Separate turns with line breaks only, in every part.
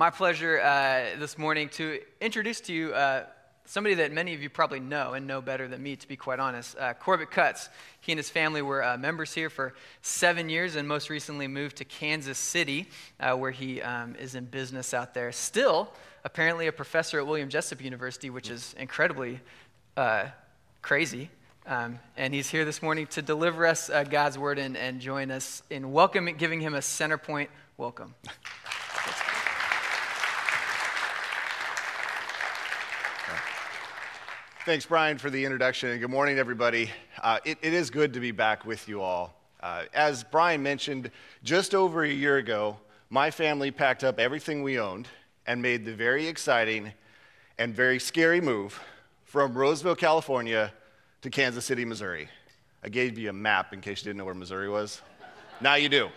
My pleasure uh, this morning to introduce to you uh, somebody that many of you probably know and know better than me, to be quite honest. Uh, Corbett Cutts. He and his family were uh, members here for seven years and most recently moved to Kansas City, uh, where he um, is in business out there. Still, apparently, a professor at William Jessup University, which is incredibly uh, crazy. Um, and he's here this morning to deliver us God's word and, and join us in welcoming, giving him a center point welcome.
Thanks, Brian, for the introduction, and good morning, everybody. Uh, it, it is good to be back with you all. Uh, as Brian mentioned, just over a year ago, my family packed up everything we owned and made the very exciting and very scary move from Roseville, California to Kansas City, Missouri. I gave you a map in case you didn't know where Missouri was. now you do.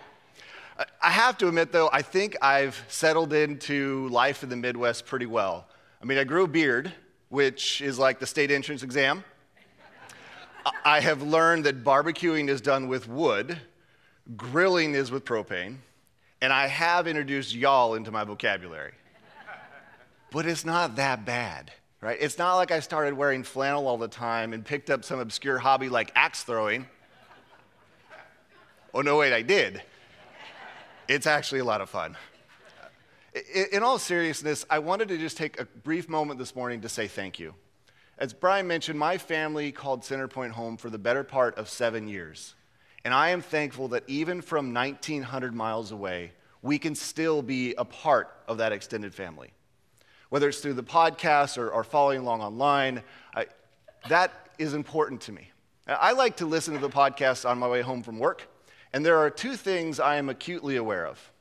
I have to admit, though, I think I've settled into life in the Midwest pretty well. I mean, I grew a beard which is like the state entrance exam. I have learned that barbecuing is done with wood, grilling is with propane, and I have introduced y'all into my vocabulary. But it's not that bad, right? It's not like I started wearing flannel all the time and picked up some obscure hobby like axe throwing. Oh, no, wait, I did. It's actually a lot of fun. In all seriousness, I wanted to just take a brief moment this morning to say thank you. As Brian mentioned, my family called Centerpoint home for the better part of seven years. And I am thankful that even from 1,900 miles away, we can still be a part of that extended family. Whether it's through the podcast or, or following along online, I, that is important to me. I like to listen to the podcast on my way home from work, and there are two things I am acutely aware of.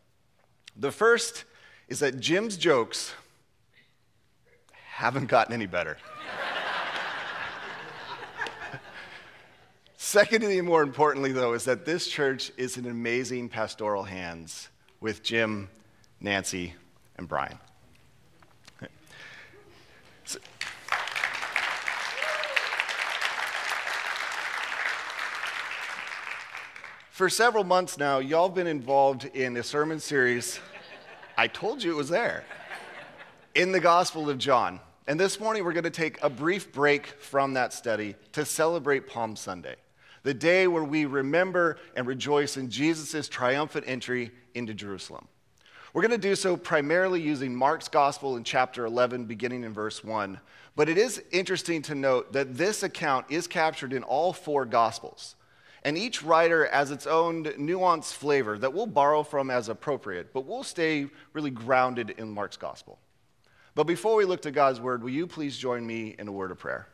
The first is that Jim's jokes haven't gotten any better. Secondly, and more importantly, though, is that this church is in amazing pastoral hands with Jim, Nancy, and Brian. For several months now, y'all have been involved in a sermon series I told you it was there. In the Gospel of John. And this morning we're going to take a brief break from that study to celebrate Palm Sunday, the day where we remember and rejoice in Jesus' triumphant entry into Jerusalem. We're going to do so primarily using Mark's Gospel in chapter 11, beginning in verse 1. But it is interesting to note that this account is captured in all four Gospels. And each writer has its own nuanced flavor that we'll borrow from as appropriate, but we'll stay really grounded in Mark's gospel. But before we look to God's word, will you please join me in a word of prayer?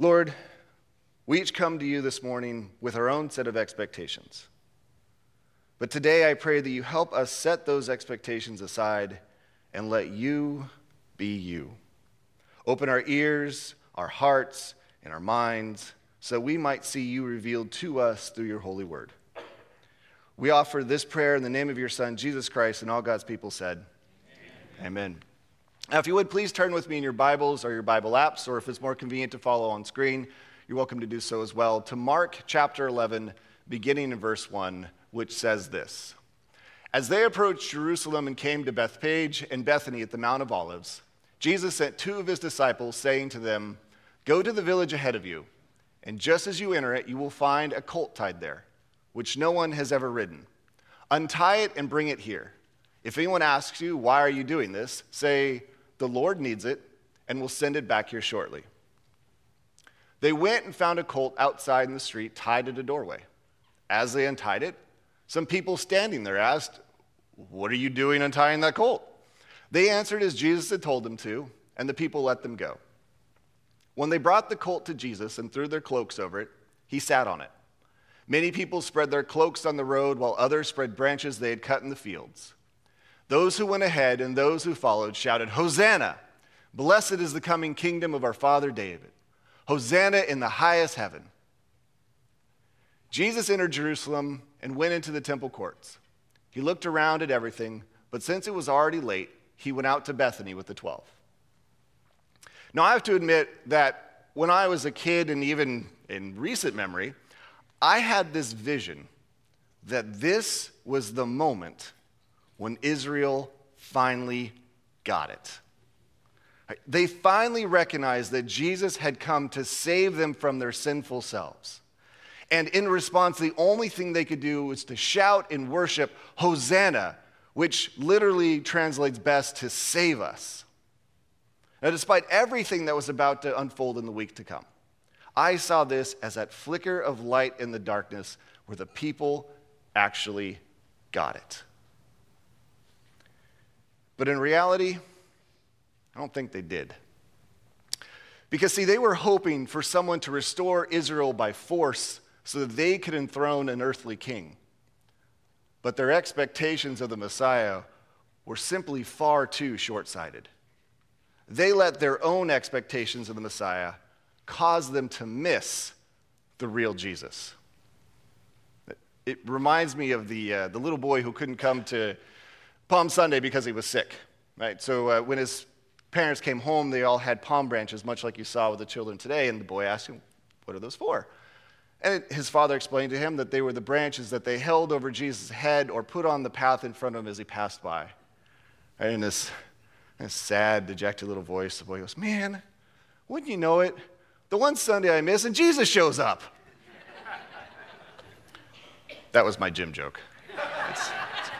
Lord, we each come to you this morning with our own set of expectations. But today I pray that you help us set those expectations aside and let you be you. Open our ears, our hearts, in our minds, so we might see you revealed to us through your holy word. We offer this prayer in the name of your Son, Jesus Christ, and all God's people said, Amen. Amen. Now, if you would please turn with me in your Bibles or your Bible apps, or if it's more convenient to follow on screen, you're welcome to do so as well, to Mark chapter 11, beginning in verse 1, which says this As they approached Jerusalem and came to Bethphage and Bethany at the Mount of Olives, Jesus sent two of his disciples, saying to them, Go to the village ahead of you, and just as you enter it, you will find a colt tied there, which no one has ever ridden. Untie it and bring it here. If anyone asks you, Why are you doing this? say, The Lord needs it, and will send it back here shortly. They went and found a colt outside in the street tied at a doorway. As they untied it, some people standing there asked, What are you doing untying that colt? They answered as Jesus had told them to, and the people let them go. When they brought the colt to Jesus and threw their cloaks over it, he sat on it. Many people spread their cloaks on the road, while others spread branches they had cut in the fields. Those who went ahead and those who followed shouted, Hosanna! Blessed is the coming kingdom of our father David. Hosanna in the highest heaven. Jesus entered Jerusalem and went into the temple courts. He looked around at everything, but since it was already late, he went out to Bethany with the twelve. Now, I have to admit that when I was a kid and even in recent memory, I had this vision that this was the moment when Israel finally got it. They finally recognized that Jesus had come to save them from their sinful selves. And in response, the only thing they could do was to shout and worship, Hosanna, which literally translates best to save us. Now, despite everything that was about to unfold in the week to come, I saw this as that flicker of light in the darkness where the people actually got it. But in reality, I don't think they did. Because, see, they were hoping for someone to restore Israel by force so that they could enthrone an earthly king. But their expectations of the Messiah were simply far too short sighted. They let their own expectations of the Messiah cause them to miss the real Jesus. It reminds me of the, uh, the little boy who couldn't come to Palm Sunday because he was sick, right? So uh, when his parents came home, they all had palm branches, much like you saw with the children today. And the boy asked him, What are those for? And his father explained to him that they were the branches that they held over Jesus' head or put on the path in front of him as he passed by. And in this, this sad, dejected little voice, the boy goes, Man, wouldn't you know it? The one Sunday I miss, and Jesus shows up. that was my Jim joke. It's, it's...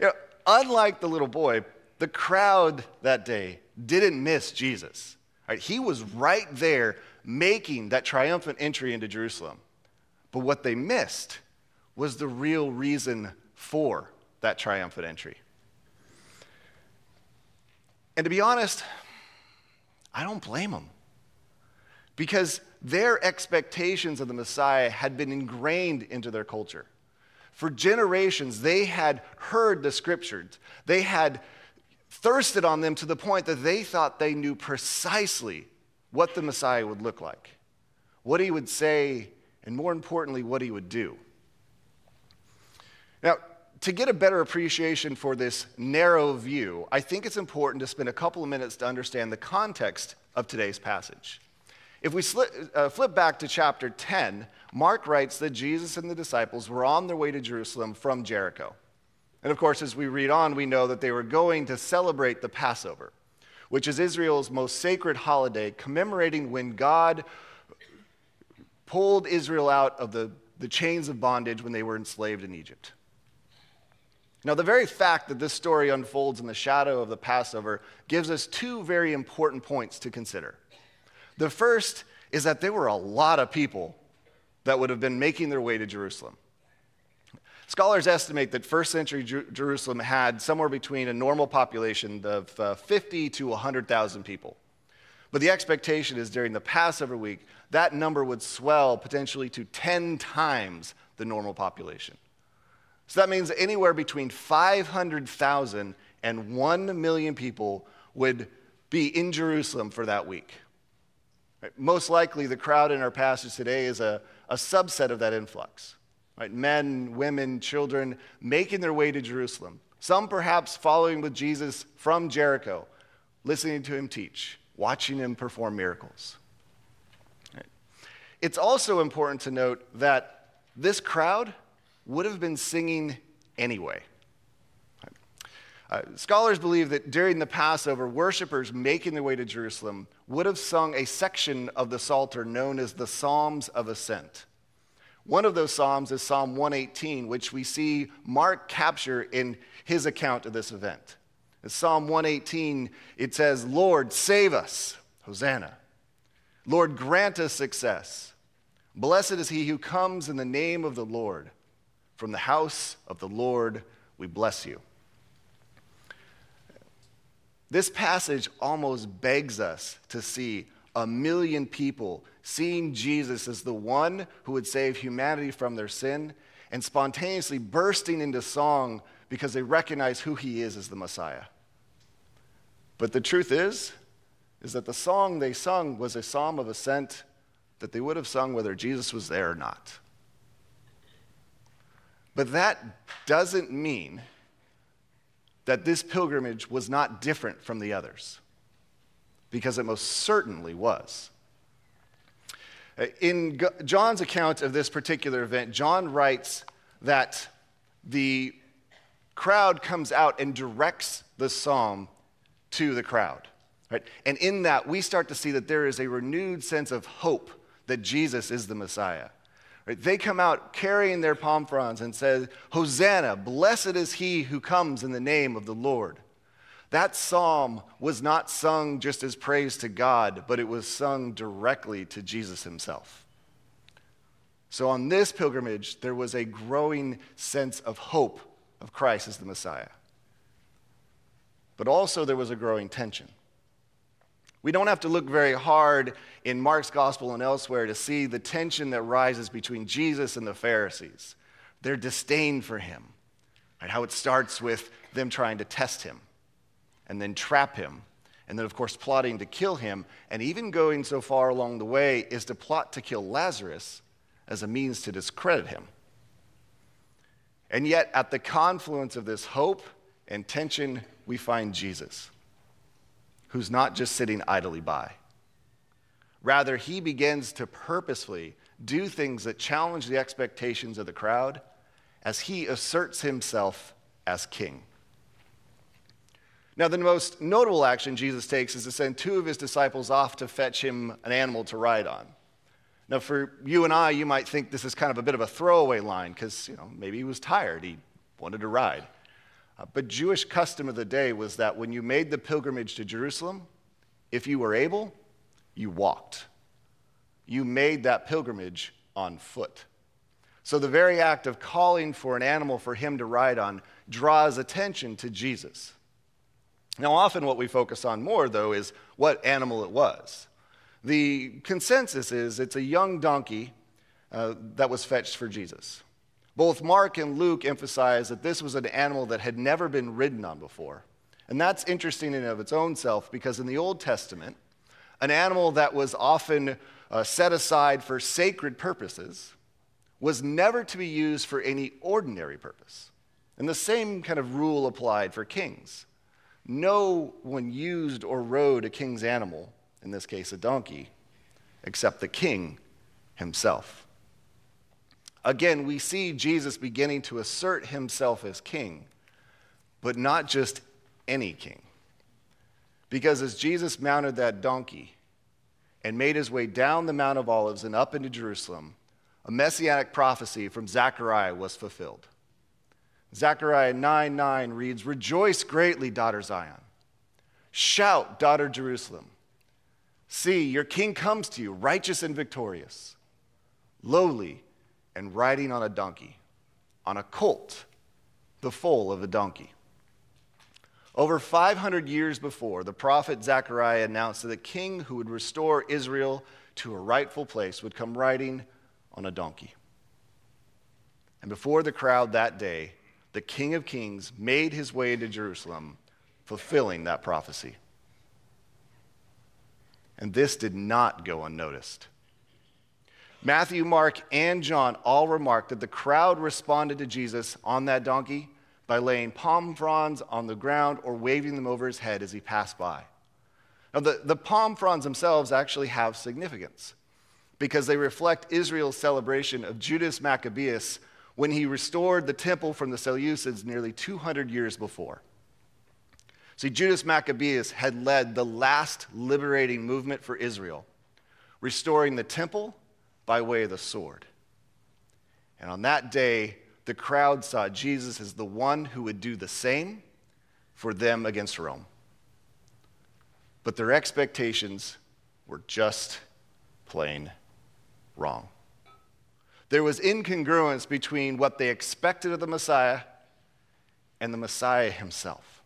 You know, unlike the little boy, the crowd that day didn't miss Jesus. Right? He was right there making that triumphant entry into Jerusalem. But what they missed was the real reason for that triumphant entry. And to be honest, I don't blame them. Because their expectations of the Messiah had been ingrained into their culture. For generations, they had heard the scriptures. They had thirsted on them to the point that they thought they knew precisely what the Messiah would look like, what he would say, and more importantly, what he would do. Now, to get a better appreciation for this narrow view, I think it's important to spend a couple of minutes to understand the context of today's passage. If we uh, flip back to chapter 10, Mark writes that Jesus and the disciples were on their way to Jerusalem from Jericho. And of course, as we read on, we know that they were going to celebrate the Passover, which is Israel's most sacred holiday, commemorating when God pulled Israel out of the, the chains of bondage when they were enslaved in Egypt. Now, the very fact that this story unfolds in the shadow of the Passover gives us two very important points to consider. The first is that there were a lot of people that would have been making their way to Jerusalem. Scholars estimate that first century Jer- Jerusalem had somewhere between a normal population of uh, 50 to 100,000 people. But the expectation is during the Passover week, that number would swell potentially to 10 times the normal population. So that means anywhere between 500,000 and 1 million people would be in Jerusalem for that week. Right? Most likely, the crowd in our passage today is a, a subset of that influx right? men, women, children making their way to Jerusalem. Some perhaps following with Jesus from Jericho, listening to him teach, watching him perform miracles. Right? It's also important to note that this crowd would have been singing anyway. Uh, scholars believe that during the Passover, worshipers making their way to Jerusalem would have sung a section of the Psalter known as the Psalms of Ascent. One of those Psalms is Psalm 118, which we see Mark capture in his account of this event. In Psalm 118, it says, Lord, save us, Hosanna. Lord, grant us success. Blessed is he who comes in the name of the Lord. From the house of the Lord, we bless you. This passage almost begs us to see a million people seeing Jesus as the one who would save humanity from their sin and spontaneously bursting into song because they recognize who he is as the Messiah. But the truth is, is that the song they sung was a psalm of ascent that they would have sung whether Jesus was there or not. But that doesn't mean that this pilgrimage was not different from the others, because it most certainly was. In John's account of this particular event, John writes that the crowd comes out and directs the psalm to the crowd. Right? And in that, we start to see that there is a renewed sense of hope that Jesus is the Messiah. They come out carrying their palm fronds and say, Hosanna, blessed is he who comes in the name of the Lord. That psalm was not sung just as praise to God, but it was sung directly to Jesus himself. So on this pilgrimage, there was a growing sense of hope of Christ as the Messiah. But also, there was a growing tension. We don't have to look very hard in Mark's gospel and elsewhere to see the tension that rises between Jesus and the Pharisees, their disdain for him, right? how it starts with them trying to test him and then trap him, and then, of course, plotting to kill him, and even going so far along the way is to plot to kill Lazarus as a means to discredit him. And yet, at the confluence of this hope and tension, we find Jesus, who's not just sitting idly by. Rather, he begins to purposefully do things that challenge the expectations of the crowd as he asserts himself as king. Now, the most notable action Jesus takes is to send two of his disciples off to fetch him an animal to ride on. Now, for you and I, you might think this is kind of a bit of a throwaway line because, you know, maybe he was tired. He wanted to ride. But Jewish custom of the day was that when you made the pilgrimage to Jerusalem, if you were able, you walked. You made that pilgrimage on foot. So the very act of calling for an animal for him to ride on draws attention to Jesus. Now, often what we focus on more, though, is what animal it was. The consensus is it's a young donkey uh, that was fetched for Jesus. Both Mark and Luke emphasize that this was an animal that had never been ridden on before. And that's interesting in of its own self because in the Old Testament, an animal that was often uh, set aside for sacred purposes was never to be used for any ordinary purpose. And the same kind of rule applied for kings. No one used or rode a king's animal, in this case a donkey, except the king himself. Again, we see Jesus beginning to assert himself as king, but not just any king. Because as Jesus mounted that donkey and made his way down the Mount of Olives and up into Jerusalem, a messianic prophecy from Zechariah was fulfilled. Zechariah 9 9 reads, Rejoice greatly, daughter Zion. Shout, daughter Jerusalem. See, your king comes to you, righteous and victorious, lowly and riding on a donkey, on a colt, the foal of a donkey. Over 500 years before, the prophet Zechariah announced that the king who would restore Israel to a rightful place would come riding on a donkey. And before the crowd that day, the King of Kings made his way into Jerusalem, fulfilling that prophecy. And this did not go unnoticed. Matthew, Mark, and John all remark that the crowd responded to Jesus on that donkey by laying palm fronds on the ground or waving them over his head as he passed by. Now, the, the palm fronds themselves actually have significance because they reflect Israel's celebration of Judas Maccabeus when he restored the temple from the Seleucids nearly 200 years before. See, Judas Maccabeus had led the last liberating movement for Israel, restoring the temple by way of the sword. And on that day, the crowd saw Jesus as the one who would do the same for them against Rome. But their expectations were just plain wrong. There was incongruence between what they expected of the Messiah and the Messiah himself.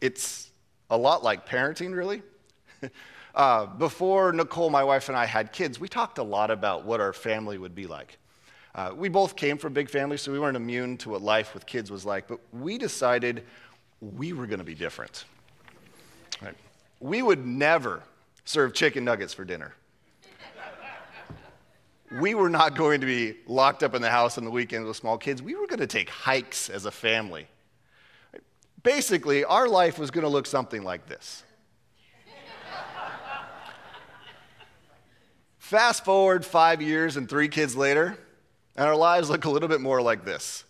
It's a lot like parenting, really. uh, before Nicole, my wife, and I had kids, we talked a lot about what our family would be like. Uh, we both came from big families, so we weren't immune to what life with kids was like, but we decided we were going to be different. Right? We would never serve chicken nuggets for dinner we were not going to be locked up in the house on the weekends with small kids. We were going to take hikes as a family. Basically, our life was going to look something like this. Fast forward five years and three kids later, And our lives look a little bit more like this.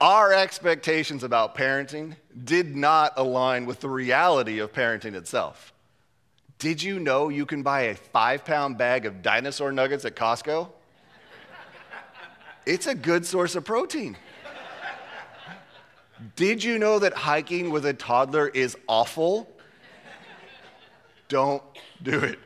our expectations about parenting did not align with the reality of parenting itself. Did you know you can buy a five pound bag of dinosaur nuggets at Costco? It's a good source of protein. Did you know that hiking with a toddler is awful? Don't do it.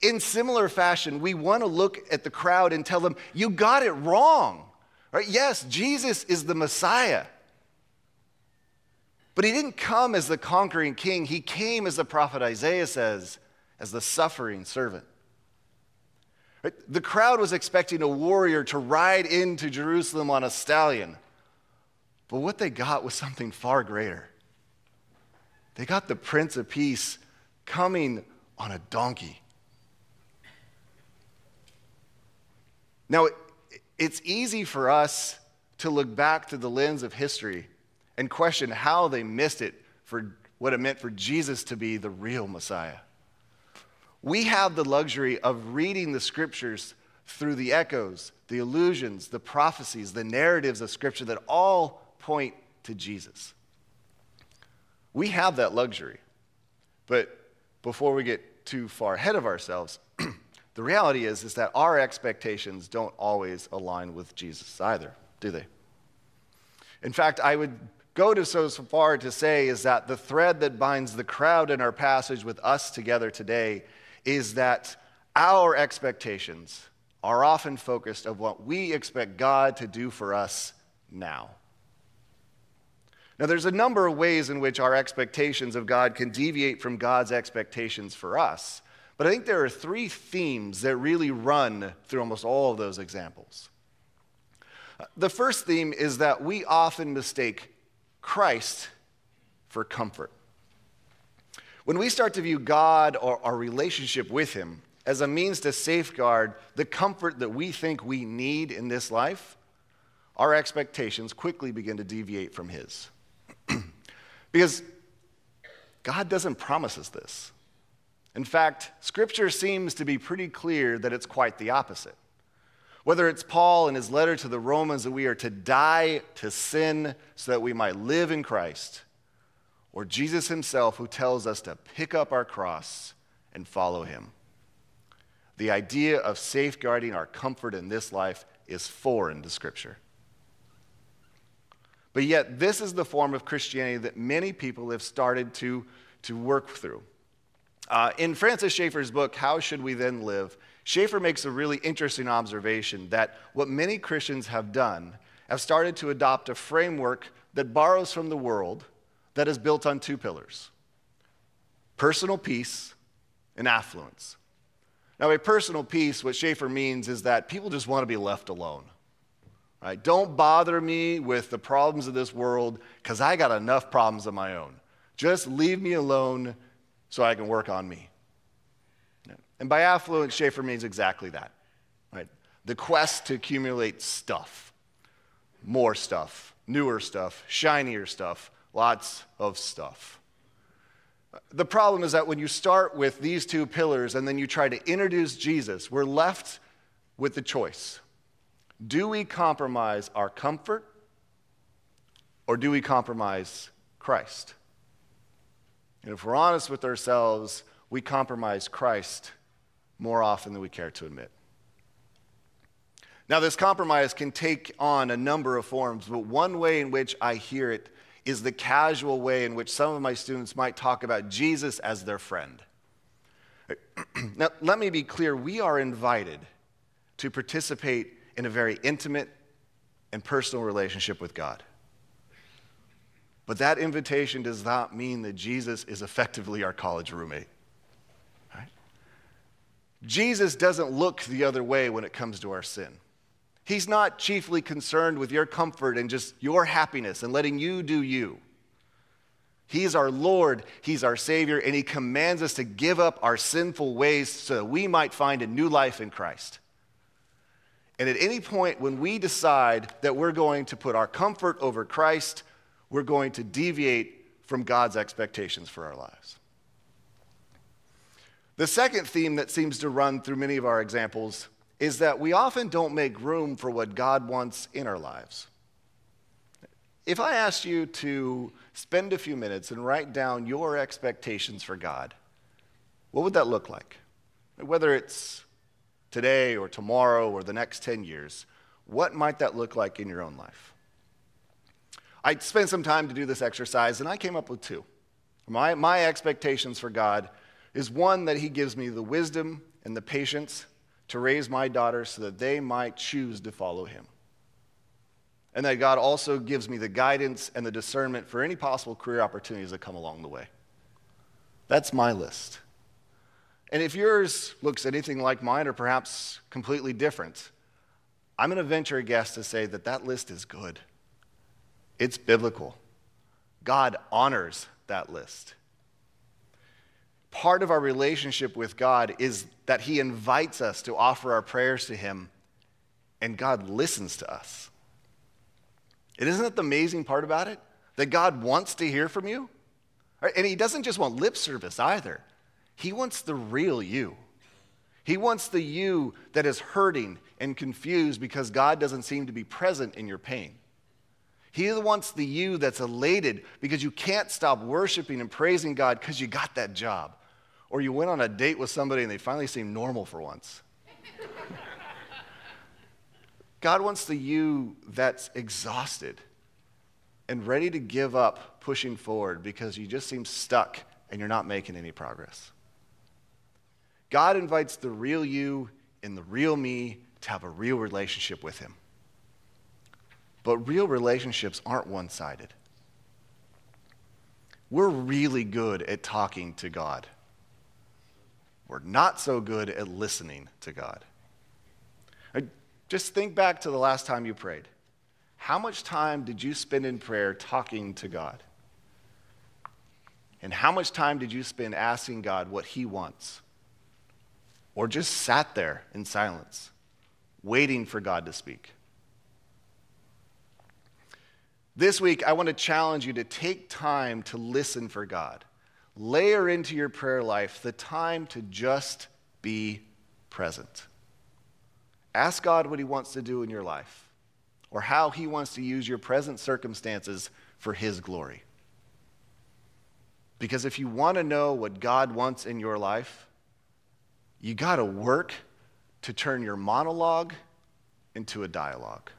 In similar fashion, we want to look at the crowd and tell them, You got it wrong. Right? Yes, Jesus is the Messiah. But he didn't come as the conquering king, he came, as the prophet Isaiah says, as the suffering servant. Right? The crowd was expecting a warrior to ride into Jerusalem on a stallion. But what they got was something far greater. They got the Prince of Peace coming on a donkey. Now, it's easy for us to look back to the lens of history and question how they missed it for what it meant for Jesus to be the real Messiah. We have the luxury of reading the scriptures through the echoes, the illusions, the prophecies, the narratives of scripture that all point to Jesus. We have that luxury. But before we get too far ahead of ourselves, the reality is, is that our expectations don't always align with Jesus either, do they? In fact, I would go to so far to say is that the thread that binds the crowd in our passage with us together today is that our expectations are often focused of what we expect God to do for us now. Now, there's a number of ways in which our expectations of God can deviate from God's expectations for us. But I think there are three themes that really run through almost all of those examples. The first theme is that we often mistake Christ for comfort. When we start to view God or our relationship with Him as a means to safeguard the comfort that we think we need in this life, our expectations quickly begin to deviate from His. Because God doesn't promise us this. In fact, Scripture seems to be pretty clear that it's quite the opposite. Whether it's Paul in his letter to the Romans that we are to die to sin so that we might live in Christ, or Jesus himself who tells us to pick up our cross and follow him. The idea of safeguarding our comfort in this life is foreign to Scripture. But yet, this is the form of Christianity that many people have started to, to work through. Uh, in Francis Schaeffer's book, How Should We Then Live? Schaeffer makes a really interesting observation that what many Christians have done have started to adopt a framework that borrows from the world that is built on two pillars personal peace and affluence. Now, a personal peace, what Schaeffer means is that people just want to be left alone. Right? Don't bother me with the problems of this world because I got enough problems of my own. Just leave me alone so I can work on me. And by affluence, Schaeffer means exactly that. Right? The quest to accumulate stuff, more stuff, newer stuff, shinier stuff, lots of stuff. The problem is that when you start with these two pillars and then you try to introduce Jesus, we're left with the choice. Do we compromise our comfort or do we compromise Christ? And if we're honest with ourselves, we compromise Christ more often than we care to admit. Now, this compromise can take on a number of forms, but one way in which I hear it is the casual way in which some of my students might talk about Jesus as their friend. now, let me be clear we are invited to participate in a very intimate and personal relationship with God. But that invitation does not mean that Jesus is effectively our college roommate. Right? Jesus doesn't look the other way when it comes to our sin. He's not chiefly concerned with your comfort and just your happiness and letting you do you. He's our Lord, He's our Savior, and He commands us to give up our sinful ways so that we might find a new life in Christ. And at any point when we decide that we're going to put our comfort over Christ, we're going to deviate from God's expectations for our lives. The second theme that seems to run through many of our examples is that we often don't make room for what God wants in our lives. If I asked you to spend a few minutes and write down your expectations for God, what would that look like? Whether it's today or tomorrow or the next 10 years, what might that look like in your own life? I spent some time to do this exercise and I came up with two. My, my expectations for God is one that He gives me the wisdom and the patience to raise my daughters so that they might choose to follow Him. And that God also gives me the guidance and the discernment for any possible career opportunities that come along the way. That's my list. And if yours looks anything like mine or perhaps completely different, I'm going to venture a guess to say that that list is good. It's biblical. God honors that list part of our relationship with God is that He invites us to offer our prayers to Him, and God listens to us. And isn't that the amazing part about it? That God wants to hear from you? And He doesn't just want lip service either, He wants the real you. He wants the you that is hurting and confused because God doesn't seem to be present in your pain. He wants the you that's elated because you can't stop worshiping and praising God because you got that job or you went on a date with somebody and they finally seemed normal for once. God wants the you that's exhausted and ready to give up pushing forward because you just seem stuck and you're not making any progress. God invites the real you and the real me to have a real relationship with Him. But real relationships aren't one sided. We're really good at talking to God. We're not so good at listening to God. Just think back to the last time you prayed. How much time did you spend in prayer talking to God? And how much time did you spend asking God what He wants? Or just sat there in silence, waiting for God to speak? This week, I want to challenge you to take time to listen for God layer into your prayer life the time to just be present. Ask God what He wants to do in your life or how He wants to use your present circumstances for His glory. Because if you want to know what God wants in your life, you got to work to turn your monologue into a dialogue.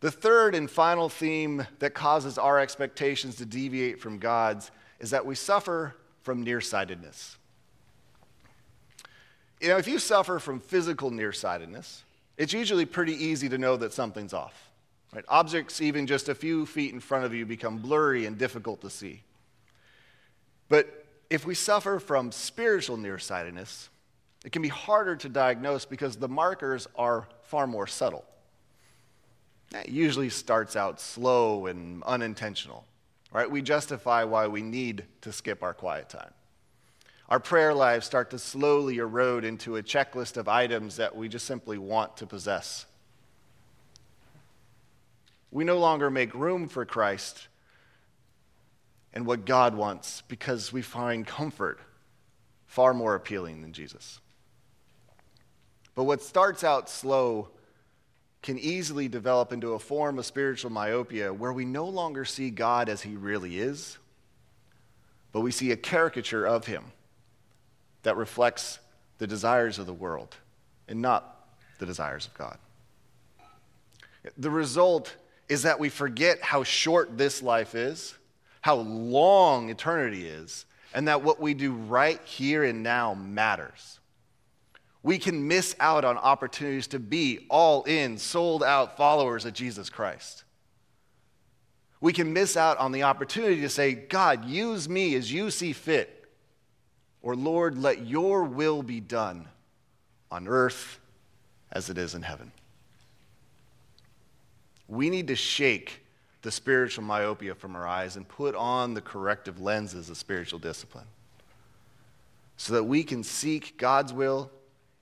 The third and final theme that causes our expectations to deviate from God's is that we suffer from nearsightedness. You know, if you suffer from physical nearsightedness, it's usually pretty easy to know that something's off. Right? Objects, even just a few feet in front of you, become blurry and difficult to see. But if we suffer from spiritual nearsightedness, it can be harder to diagnose because the markers are far more subtle. That usually starts out slow and unintentional, right? We justify why we need to skip our quiet time. Our prayer lives start to slowly erode into a checklist of items that we just simply want to possess. We no longer make room for Christ and what God wants because we find comfort far more appealing than Jesus. But what starts out slow can easily develop into a form of spiritual myopia where we no longer see God as he really is, but we see a caricature of him that reflects the desires of the world and not the desires of God. The result is that we forget how short this life is, how long eternity is, and that what we do right here and now matters we can miss out on opportunities to be all in, sold out followers of Jesus Christ. We can miss out on the opportunity to say, God, use me as you see fit. Or, Lord, let your will be done on earth as it is in heaven. We need to shake the spiritual myopia from our eyes and put on the corrective lenses of spiritual discipline so that we can seek God's will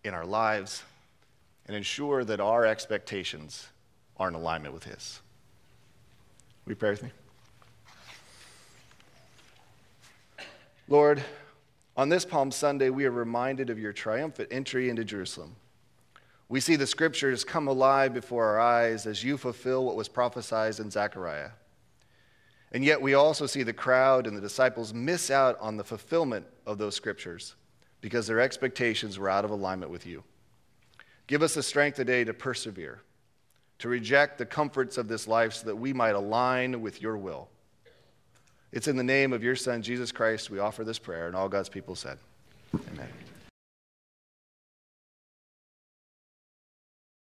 in our lives and ensure that our expectations are in alignment with His. Will you pray with me? Lord, on this Palm Sunday, we are reminded of your triumphant entry into Jerusalem. We see the scriptures come alive before our eyes as you fulfill what was prophesied in Zechariah. And yet, we also see the crowd and the disciples miss out on the fulfillment of those scriptures because their expectations were out of alignment with you. Give us the strength today to persevere, to reject the comforts of this life so that we might align with your will. It's in the name of your Son, Jesus Christ, we offer this prayer, and all God's people said, Amen.